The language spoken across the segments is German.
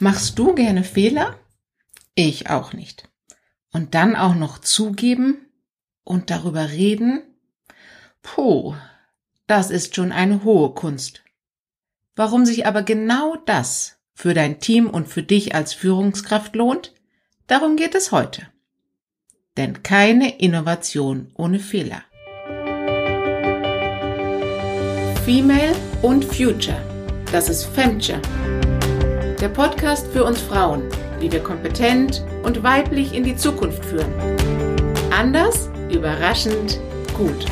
Machst du gerne Fehler? Ich auch nicht. Und dann auch noch zugeben und darüber reden? Puh, das ist schon eine hohe Kunst. Warum sich aber genau das für dein Team und für dich als Führungskraft lohnt, darum geht es heute. Denn keine Innovation ohne Fehler. Female und Future. Das ist Femture. Der Podcast für uns Frauen, wie wir kompetent und weiblich in die Zukunft führen. Anders, überraschend, gut.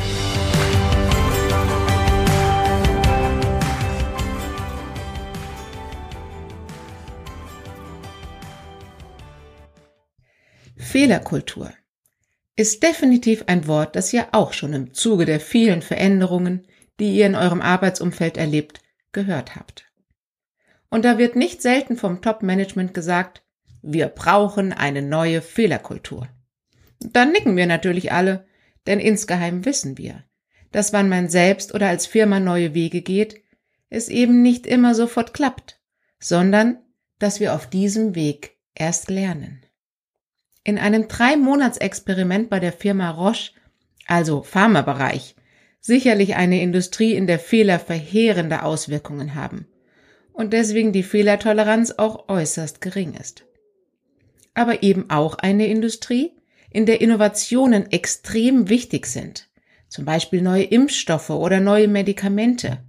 Fehlerkultur ist definitiv ein Wort, das ihr auch schon im Zuge der vielen Veränderungen, die ihr in eurem Arbeitsumfeld erlebt, gehört habt. Und da wird nicht selten vom Top-Management gesagt, wir brauchen eine neue Fehlerkultur. Dann nicken wir natürlich alle, denn insgeheim wissen wir, dass wann man selbst oder als Firma neue Wege geht, es eben nicht immer sofort klappt, sondern dass wir auf diesem Weg erst lernen. In einem Drei-Monats-Experiment bei der Firma Roche, also Pharmabereich, sicherlich eine Industrie, in der Fehler verheerende Auswirkungen haben und deswegen die Fehlertoleranz auch äußerst gering ist. Aber eben auch eine Industrie, in der Innovationen extrem wichtig sind, zum Beispiel neue Impfstoffe oder neue Medikamente,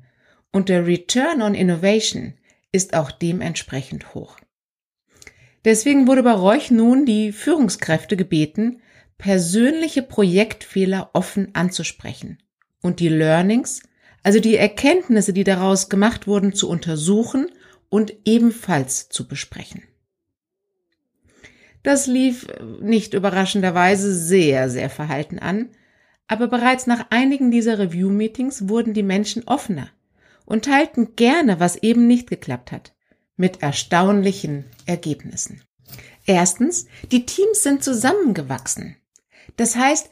und der Return on Innovation ist auch dementsprechend hoch. Deswegen wurde bei Reuch nun die Führungskräfte gebeten, persönliche Projektfehler offen anzusprechen und die Learnings, also die Erkenntnisse, die daraus gemacht wurden, zu untersuchen und ebenfalls zu besprechen. Das lief nicht überraschenderweise sehr, sehr verhalten an, aber bereits nach einigen dieser Review-Meetings wurden die Menschen offener und teilten gerne, was eben nicht geklappt hat, mit erstaunlichen Ergebnissen. Erstens, die Teams sind zusammengewachsen. Das heißt,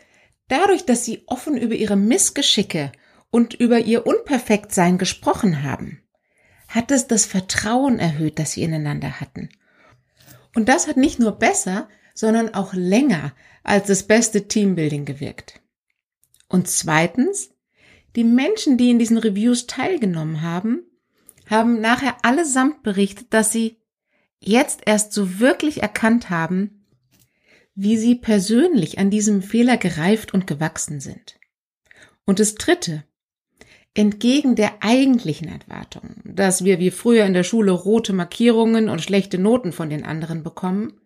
dadurch, dass sie offen über ihre Missgeschicke und über ihr Unperfektsein gesprochen haben, hat es das Vertrauen erhöht, das sie ineinander hatten. Und das hat nicht nur besser, sondern auch länger als das beste Teambuilding gewirkt. Und zweitens, die Menschen, die in diesen Reviews teilgenommen haben, haben nachher allesamt berichtet, dass sie jetzt erst so wirklich erkannt haben, wie sie persönlich an diesem Fehler gereift und gewachsen sind. Und das Dritte, entgegen der eigentlichen Erwartung, dass wir wie früher in der Schule rote Markierungen und schlechte Noten von den anderen bekommen,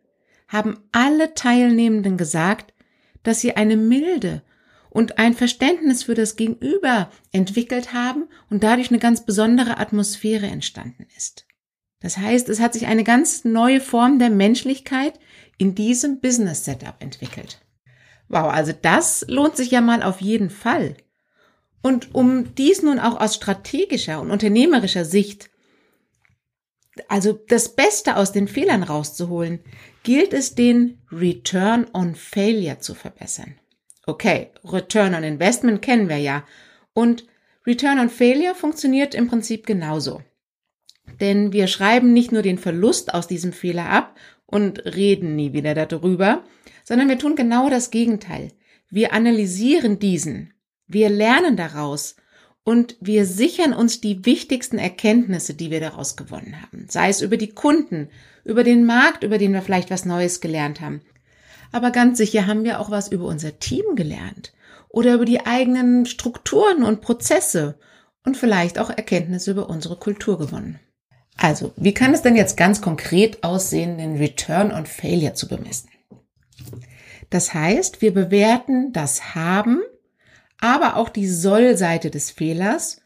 haben alle Teilnehmenden gesagt, dass sie eine milde und ein Verständnis für das Gegenüber entwickelt haben und dadurch eine ganz besondere Atmosphäre entstanden ist. Das heißt, es hat sich eine ganz neue Form der Menschlichkeit in diesem Business Setup entwickelt. Wow, also das lohnt sich ja mal auf jeden Fall. Und um dies nun auch aus strategischer und unternehmerischer Sicht, also das Beste aus den Fehlern rauszuholen, gilt es, den Return on Failure zu verbessern. Okay, Return on Investment kennen wir ja. Und Return on Failure funktioniert im Prinzip genauso. Denn wir schreiben nicht nur den Verlust aus diesem Fehler ab und reden nie wieder darüber, sondern wir tun genau das Gegenteil. Wir analysieren diesen, wir lernen daraus und wir sichern uns die wichtigsten Erkenntnisse, die wir daraus gewonnen haben. Sei es über die Kunden, über den Markt, über den wir vielleicht was Neues gelernt haben. Aber ganz sicher haben wir auch was über unser Team gelernt oder über die eigenen Strukturen und Prozesse und vielleicht auch Erkenntnisse über unsere Kultur gewonnen. Also, wie kann es denn jetzt ganz konkret aussehen, den Return on Failure zu bemessen? Das heißt, wir bewerten das Haben, aber auch die Soll-Seite des Fehlers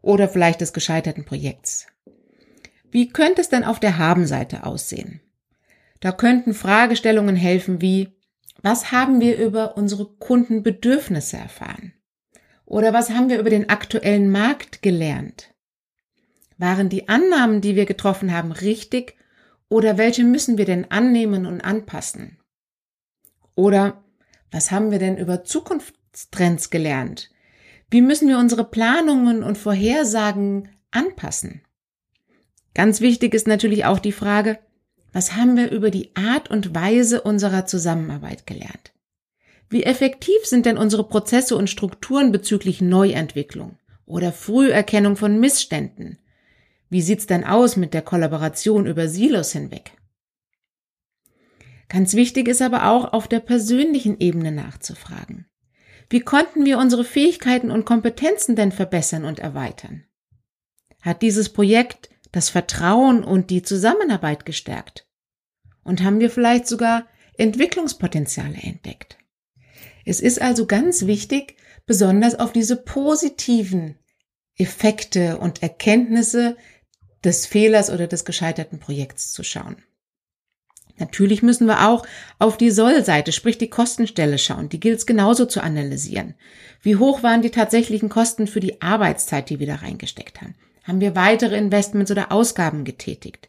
oder vielleicht des gescheiterten Projekts. Wie könnte es denn auf der Haben-Seite aussehen? Da könnten Fragestellungen helfen wie, was haben wir über unsere Kundenbedürfnisse erfahren? Oder was haben wir über den aktuellen Markt gelernt? Waren die Annahmen, die wir getroffen haben, richtig oder welche müssen wir denn annehmen und anpassen? Oder was haben wir denn über Zukunftstrends gelernt? Wie müssen wir unsere Planungen und Vorhersagen anpassen? Ganz wichtig ist natürlich auch die Frage, Was haben wir über die Art und Weise unserer Zusammenarbeit gelernt? Wie effektiv sind denn unsere Prozesse und Strukturen bezüglich Neuentwicklung oder Früherkennung von Missständen? Wie sieht's denn aus mit der Kollaboration über Silos hinweg? Ganz wichtig ist aber auch, auf der persönlichen Ebene nachzufragen. Wie konnten wir unsere Fähigkeiten und Kompetenzen denn verbessern und erweitern? Hat dieses Projekt das Vertrauen und die Zusammenarbeit gestärkt? Und haben wir vielleicht sogar Entwicklungspotenziale entdeckt? Es ist also ganz wichtig, besonders auf diese positiven Effekte und Erkenntnisse des Fehlers oder des gescheiterten Projekts zu schauen. Natürlich müssen wir auch auf die Soll-Seite, sprich die Kostenstelle schauen. Die gilt es genauso zu analysieren. Wie hoch waren die tatsächlichen Kosten für die Arbeitszeit, die wir da reingesteckt haben? Haben wir weitere Investments oder Ausgaben getätigt?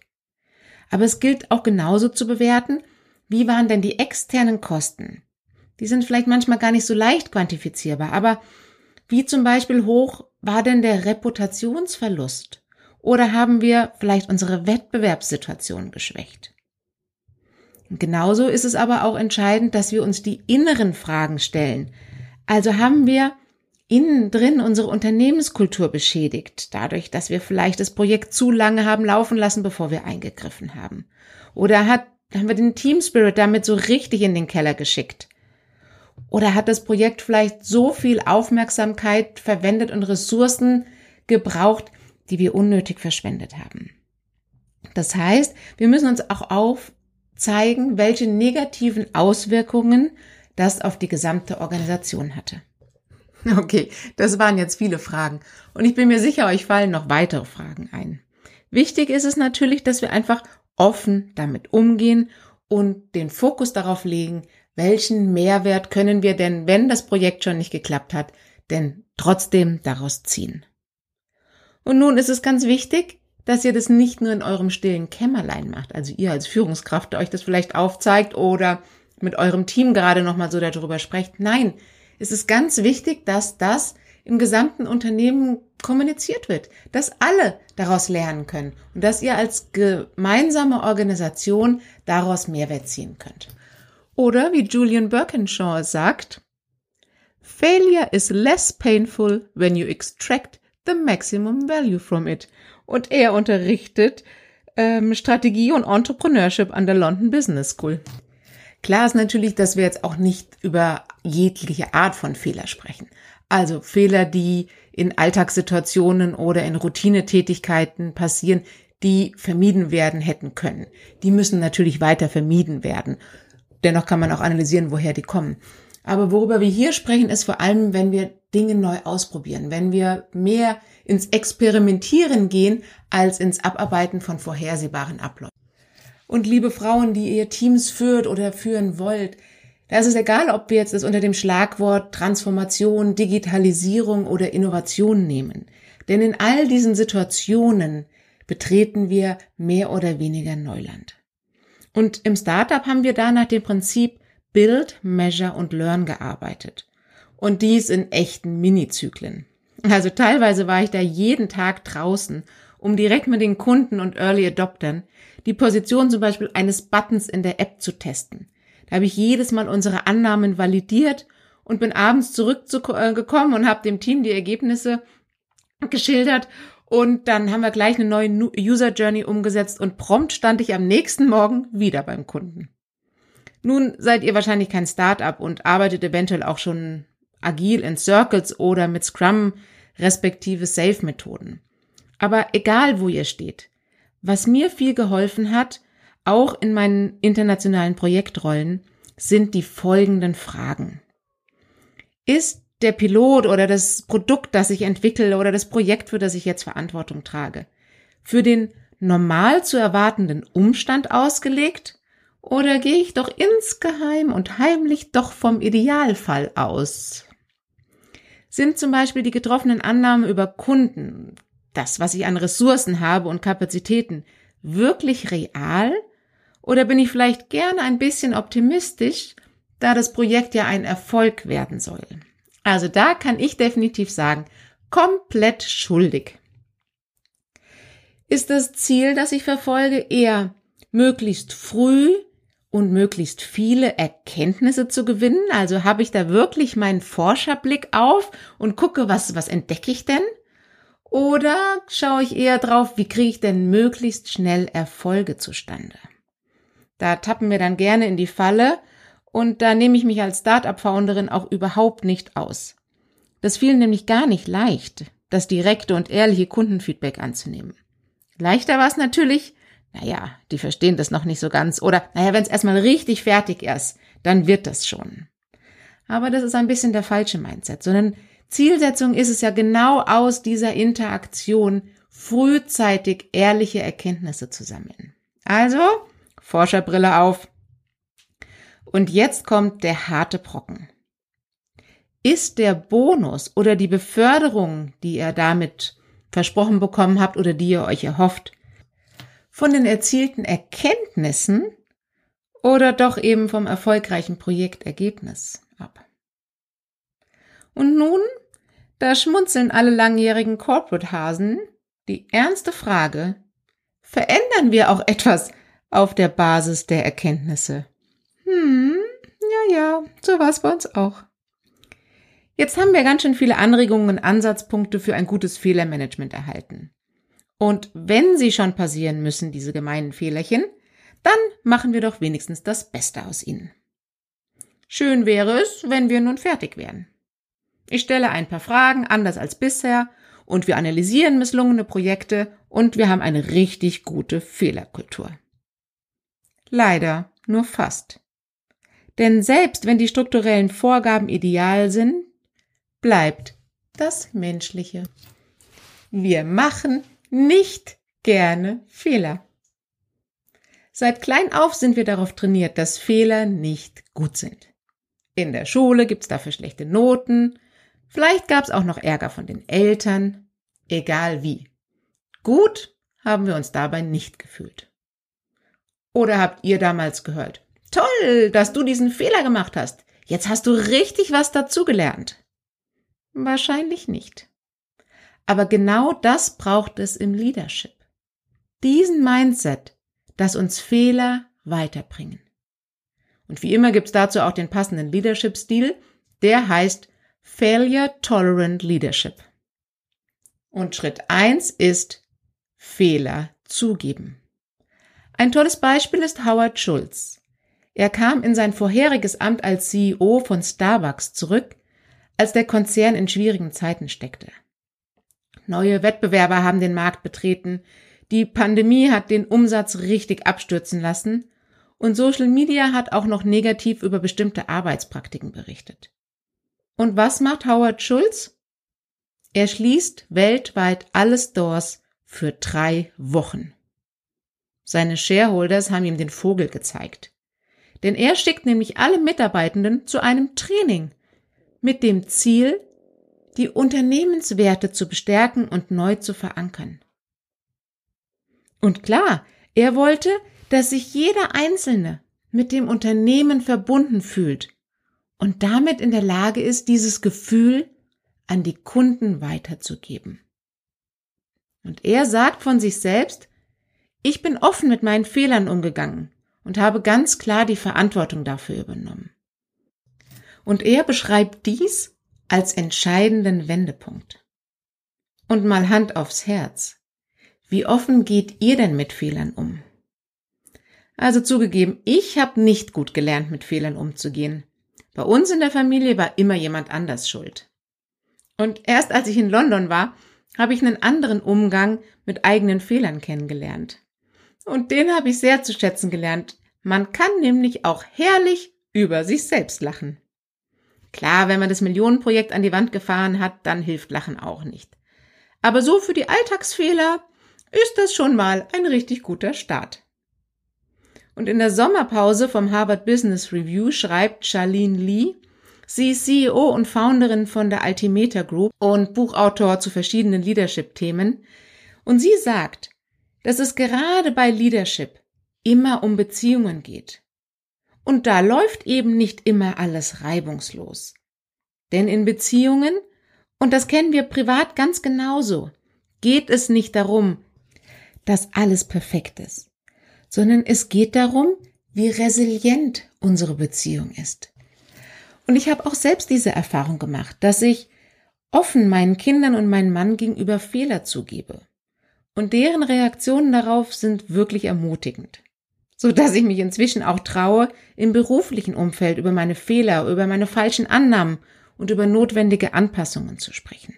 Aber es gilt auch genauso zu bewerten, wie waren denn die externen Kosten? Die sind vielleicht manchmal gar nicht so leicht quantifizierbar, aber wie zum Beispiel hoch war denn der Reputationsverlust? Oder haben wir vielleicht unsere Wettbewerbssituation geschwächt? Genauso ist es aber auch entscheidend, dass wir uns die inneren Fragen stellen. Also haben wir innen drin unsere Unternehmenskultur beschädigt, dadurch, dass wir vielleicht das Projekt zu lange haben laufen lassen, bevor wir eingegriffen haben. Oder hat, haben wir den Team Spirit damit so richtig in den Keller geschickt? Oder hat das Projekt vielleicht so viel Aufmerksamkeit verwendet und Ressourcen gebraucht, die wir unnötig verschwendet haben? Das heißt, wir müssen uns auch auf zeigen, welche negativen Auswirkungen das auf die gesamte Organisation hatte. Okay, das waren jetzt viele Fragen und ich bin mir sicher, euch fallen noch weitere Fragen ein. Wichtig ist es natürlich, dass wir einfach offen damit umgehen und den Fokus darauf legen, welchen Mehrwert können wir denn, wenn das Projekt schon nicht geklappt hat, denn trotzdem daraus ziehen. Und nun ist es ganz wichtig, dass ihr das nicht nur in eurem stillen Kämmerlein macht, also ihr als Führungskraft euch das vielleicht aufzeigt oder mit eurem Team gerade nochmal so darüber sprecht. Nein, es ist ganz wichtig, dass das im gesamten Unternehmen kommuniziert wird, dass alle daraus lernen können und dass ihr als gemeinsame Organisation daraus Mehrwert ziehen könnt. Oder wie Julian Birkinshaw sagt, Failure is less painful when you extract the maximum value from it und er unterrichtet ähm, Strategie und Entrepreneurship an der London Business School. Klar ist natürlich, dass wir jetzt auch nicht über jegliche Art von Fehler sprechen. Also Fehler, die in Alltagssituationen oder in Routinetätigkeiten passieren, die vermieden werden hätten können. Die müssen natürlich weiter vermieden werden. Dennoch kann man auch analysieren, woher die kommen. Aber worüber wir hier sprechen, ist vor allem, wenn wir Dinge neu ausprobieren, wenn wir mehr ins Experimentieren gehen als ins Abarbeiten von vorhersehbaren Abläufen. Und liebe Frauen, die ihr Teams führt oder führen wollt, da ist es egal, ob wir jetzt das unter dem Schlagwort Transformation, Digitalisierung oder Innovation nehmen. Denn in all diesen Situationen betreten wir mehr oder weniger Neuland. Und im Startup haben wir da nach dem Prinzip Build, Measure und Learn gearbeitet. Und dies in echten Minizyklen. Also teilweise war ich da jeden Tag draußen, um direkt mit den Kunden und Early Adoptern die Position zum Beispiel eines Buttons in der App zu testen. Da habe ich jedes Mal unsere Annahmen validiert und bin abends zurückgekommen und habe dem Team die Ergebnisse geschildert und dann haben wir gleich eine neue User Journey umgesetzt und prompt stand ich am nächsten Morgen wieder beim Kunden. Nun seid ihr wahrscheinlich kein Startup und arbeitet eventuell auch schon agil in Circles oder mit Scrum respektive Safe-Methoden. Aber egal, wo ihr steht, was mir viel geholfen hat, auch in meinen internationalen Projektrollen, sind die folgenden Fragen. Ist der Pilot oder das Produkt, das ich entwickle oder das Projekt, für das ich jetzt Verantwortung trage, für den normal zu erwartenden Umstand ausgelegt oder gehe ich doch insgeheim und heimlich doch vom Idealfall aus? Sind zum Beispiel die getroffenen Annahmen über Kunden, das, was ich an Ressourcen habe und Kapazitäten, wirklich real? Oder bin ich vielleicht gerne ein bisschen optimistisch, da das Projekt ja ein Erfolg werden soll? Also da kann ich definitiv sagen, komplett schuldig. Ist das Ziel, das ich verfolge, eher möglichst früh und möglichst viele Erkenntnisse zu gewinnen? Also habe ich da wirklich meinen Forscherblick auf und gucke, was, was entdecke ich denn? Oder schaue ich eher drauf, wie kriege ich denn möglichst schnell Erfolge zustande? Da tappen wir dann gerne in die Falle und da nehme ich mich als Start-up-Founderin auch überhaupt nicht aus. Das fiel nämlich gar nicht leicht, das direkte und ehrliche Kundenfeedback anzunehmen. Leichter war es natürlich, naja, die verstehen das noch nicht so ganz, oder naja, wenn es erstmal richtig fertig ist, dann wird das schon. Aber das ist ein bisschen der falsche Mindset, sondern Zielsetzung ist es ja genau aus dieser Interaktion frühzeitig ehrliche Erkenntnisse zu sammeln. Also, Forscherbrille auf. Und jetzt kommt der harte Brocken. Ist der Bonus oder die Beförderung, die ihr damit versprochen bekommen habt oder die ihr euch erhofft, von den erzielten Erkenntnissen oder doch eben vom erfolgreichen Projektergebnis ab? Und nun, da schmunzeln alle langjährigen Corporate-Hasen die ernste Frage, verändern wir auch etwas auf der Basis der Erkenntnisse? Hm, ja, ja, so war es bei uns auch. Jetzt haben wir ganz schön viele Anregungen und Ansatzpunkte für ein gutes Fehlermanagement erhalten. Und wenn sie schon passieren müssen, diese gemeinen Fehlerchen, dann machen wir doch wenigstens das Beste aus ihnen. Schön wäre es, wenn wir nun fertig wären. Ich stelle ein paar Fragen, anders als bisher, und wir analysieren misslungene Projekte und wir haben eine richtig gute Fehlerkultur. Leider nur fast. Denn selbst wenn die strukturellen Vorgaben ideal sind, bleibt das Menschliche. Wir machen nicht gerne Fehler. Seit klein auf sind wir darauf trainiert, dass Fehler nicht gut sind. In der Schule gibt's dafür schlechte Noten, Vielleicht gab es auch noch Ärger von den Eltern, egal wie. Gut haben wir uns dabei nicht gefühlt. Oder habt ihr damals gehört, toll, dass du diesen Fehler gemacht hast. Jetzt hast du richtig was dazugelernt. Wahrscheinlich nicht. Aber genau das braucht es im Leadership. Diesen Mindset, das uns Fehler weiterbringen. Und wie immer gibt's dazu auch den passenden Leadership-Stil, der heißt Failure Tolerant Leadership. Und Schritt eins ist Fehler zugeben. Ein tolles Beispiel ist Howard Schulz. Er kam in sein vorheriges Amt als CEO von Starbucks zurück, als der Konzern in schwierigen Zeiten steckte. Neue Wettbewerber haben den Markt betreten, die Pandemie hat den Umsatz richtig abstürzen lassen und Social Media hat auch noch negativ über bestimmte Arbeitspraktiken berichtet. Und was macht Howard Schulz? Er schließt weltweit alle Stores für drei Wochen. Seine Shareholders haben ihm den Vogel gezeigt. Denn er schickt nämlich alle Mitarbeitenden zu einem Training mit dem Ziel, die Unternehmenswerte zu bestärken und neu zu verankern. Und klar, er wollte, dass sich jeder Einzelne mit dem Unternehmen verbunden fühlt und damit in der Lage ist, dieses Gefühl an die Kunden weiterzugeben. Und er sagt von sich selbst, ich bin offen mit meinen Fehlern umgegangen und habe ganz klar die Verantwortung dafür übernommen. Und er beschreibt dies als entscheidenden Wendepunkt. Und mal Hand aufs Herz. Wie offen geht ihr denn mit Fehlern um? Also zugegeben, ich habe nicht gut gelernt, mit Fehlern umzugehen. Bei uns in der Familie war immer jemand anders schuld. Und erst als ich in London war, habe ich einen anderen Umgang mit eigenen Fehlern kennengelernt. Und den habe ich sehr zu schätzen gelernt. Man kann nämlich auch herrlich über sich selbst lachen. Klar, wenn man das Millionenprojekt an die Wand gefahren hat, dann hilft Lachen auch nicht. Aber so für die Alltagsfehler ist das schon mal ein richtig guter Start. Und in der Sommerpause vom Harvard Business Review schreibt Charlene Lee, sie ist CEO und Founderin von der Altimeter Group und Buchautor zu verschiedenen Leadership-Themen. Und sie sagt, dass es gerade bei Leadership immer um Beziehungen geht. Und da läuft eben nicht immer alles reibungslos. Denn in Beziehungen, und das kennen wir privat ganz genauso, geht es nicht darum, dass alles perfekt ist sondern es geht darum, wie resilient unsere Beziehung ist. Und ich habe auch selbst diese Erfahrung gemacht, dass ich offen meinen Kindern und meinem Mann gegenüber Fehler zugebe. Und deren Reaktionen darauf sind wirklich ermutigend. So dass ich mich inzwischen auch traue, im beruflichen Umfeld über meine Fehler, über meine falschen Annahmen und über notwendige Anpassungen zu sprechen.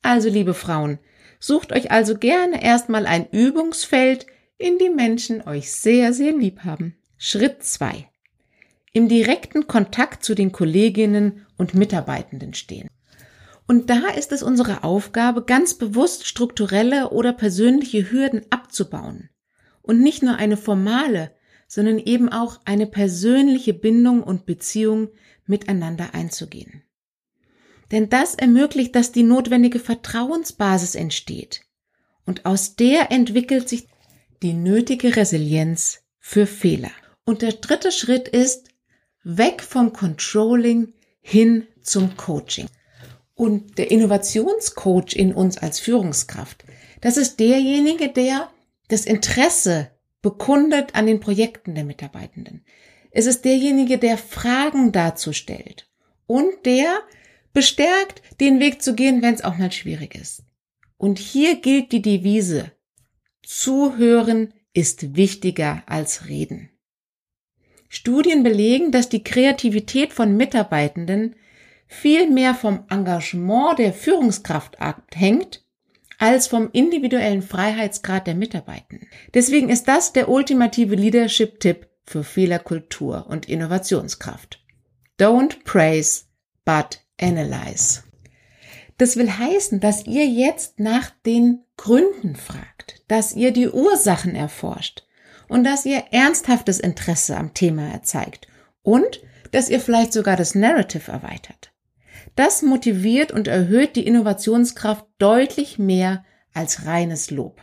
Also, liebe Frauen, sucht euch also gerne erstmal ein Übungsfeld, in dem Menschen euch sehr, sehr lieb haben. Schritt zwei: Im direkten Kontakt zu den Kolleginnen und Mitarbeitenden stehen. Und da ist es unsere Aufgabe, ganz bewusst strukturelle oder persönliche Hürden abzubauen und nicht nur eine formale, sondern eben auch eine persönliche Bindung und Beziehung miteinander einzugehen. Denn das ermöglicht, dass die notwendige Vertrauensbasis entsteht. Und aus der entwickelt sich die nötige Resilienz für Fehler. Und der dritte Schritt ist weg vom Controlling hin zum Coaching. Und der Innovationscoach in uns als Führungskraft, das ist derjenige, der das Interesse bekundet an den Projekten der Mitarbeitenden. Es ist derjenige, der Fragen dazu stellt und der bestärkt, den Weg zu gehen, wenn es auch mal schwierig ist. Und hier gilt die Devise, Zuhören ist wichtiger als Reden. Studien belegen, dass die Kreativität von Mitarbeitenden viel mehr vom Engagement der Führungskraft abhängt, als vom individuellen Freiheitsgrad der Mitarbeitenden. Deswegen ist das der ultimative Leadership-Tipp für Fehlerkultur und Innovationskraft. Don't praise, but analyze. Das will heißen, dass ihr jetzt nach den Gründen fragt, dass ihr die Ursachen erforscht und dass ihr ernsthaftes Interesse am Thema erzeigt und dass ihr vielleicht sogar das Narrative erweitert. Das motiviert und erhöht die Innovationskraft deutlich mehr als reines Lob.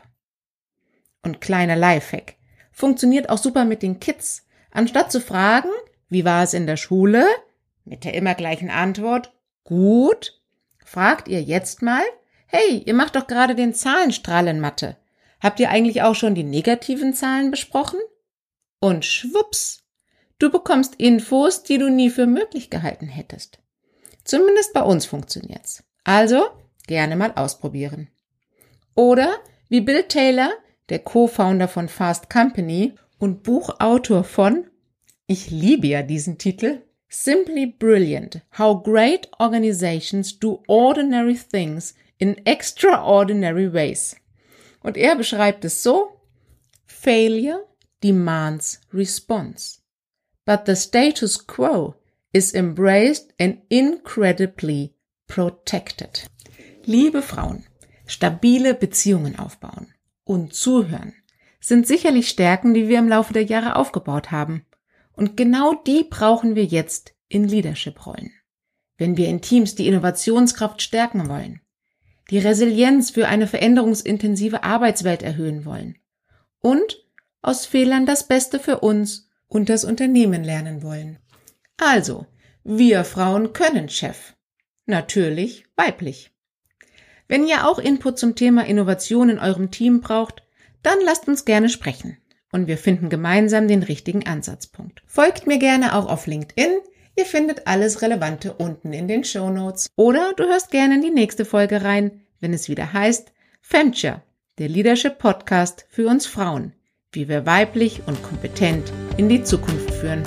Und kleiner Lifehack. Funktioniert auch super mit den Kids. Anstatt zu fragen, wie war es in der Schule? Mit der immer gleichen Antwort, gut. Fragt ihr jetzt mal, hey, ihr macht doch gerade den Zahlenstrahl in Mathe. Habt ihr eigentlich auch schon die negativen Zahlen besprochen? Und schwupps, du bekommst Infos, die du nie für möglich gehalten hättest. Zumindest bei uns funktioniert's. Also gerne mal ausprobieren. Oder wie Bill Taylor, der Co-Founder von Fast Company und Buchautor von, ich liebe ja diesen Titel, Simply Brilliant, How Great Organizations Do Ordinary Things in Extraordinary Ways. Und er beschreibt es so, Failure demands response. But the status quo is embraced and incredibly protected. Liebe Frauen, stabile Beziehungen aufbauen und zuhören sind sicherlich Stärken, die wir im Laufe der Jahre aufgebaut haben. Und genau die brauchen wir jetzt in Leadership-Rollen. Wenn wir in Teams die Innovationskraft stärken wollen, die Resilienz für eine veränderungsintensive Arbeitswelt erhöhen wollen und aus Fehlern das Beste für uns und das Unternehmen lernen wollen. Also, wir Frauen können Chef. Natürlich weiblich. Wenn ihr auch Input zum Thema Innovation in eurem Team braucht, dann lasst uns gerne sprechen und wir finden gemeinsam den richtigen Ansatzpunkt. Folgt mir gerne auch auf LinkedIn. Ihr findet alles Relevante unten in den Show Notes. Oder du hörst gerne in die nächste Folge rein, wenn es wieder heißt Femture, der Leadership Podcast für uns Frauen, wie wir weiblich und kompetent in die Zukunft führen.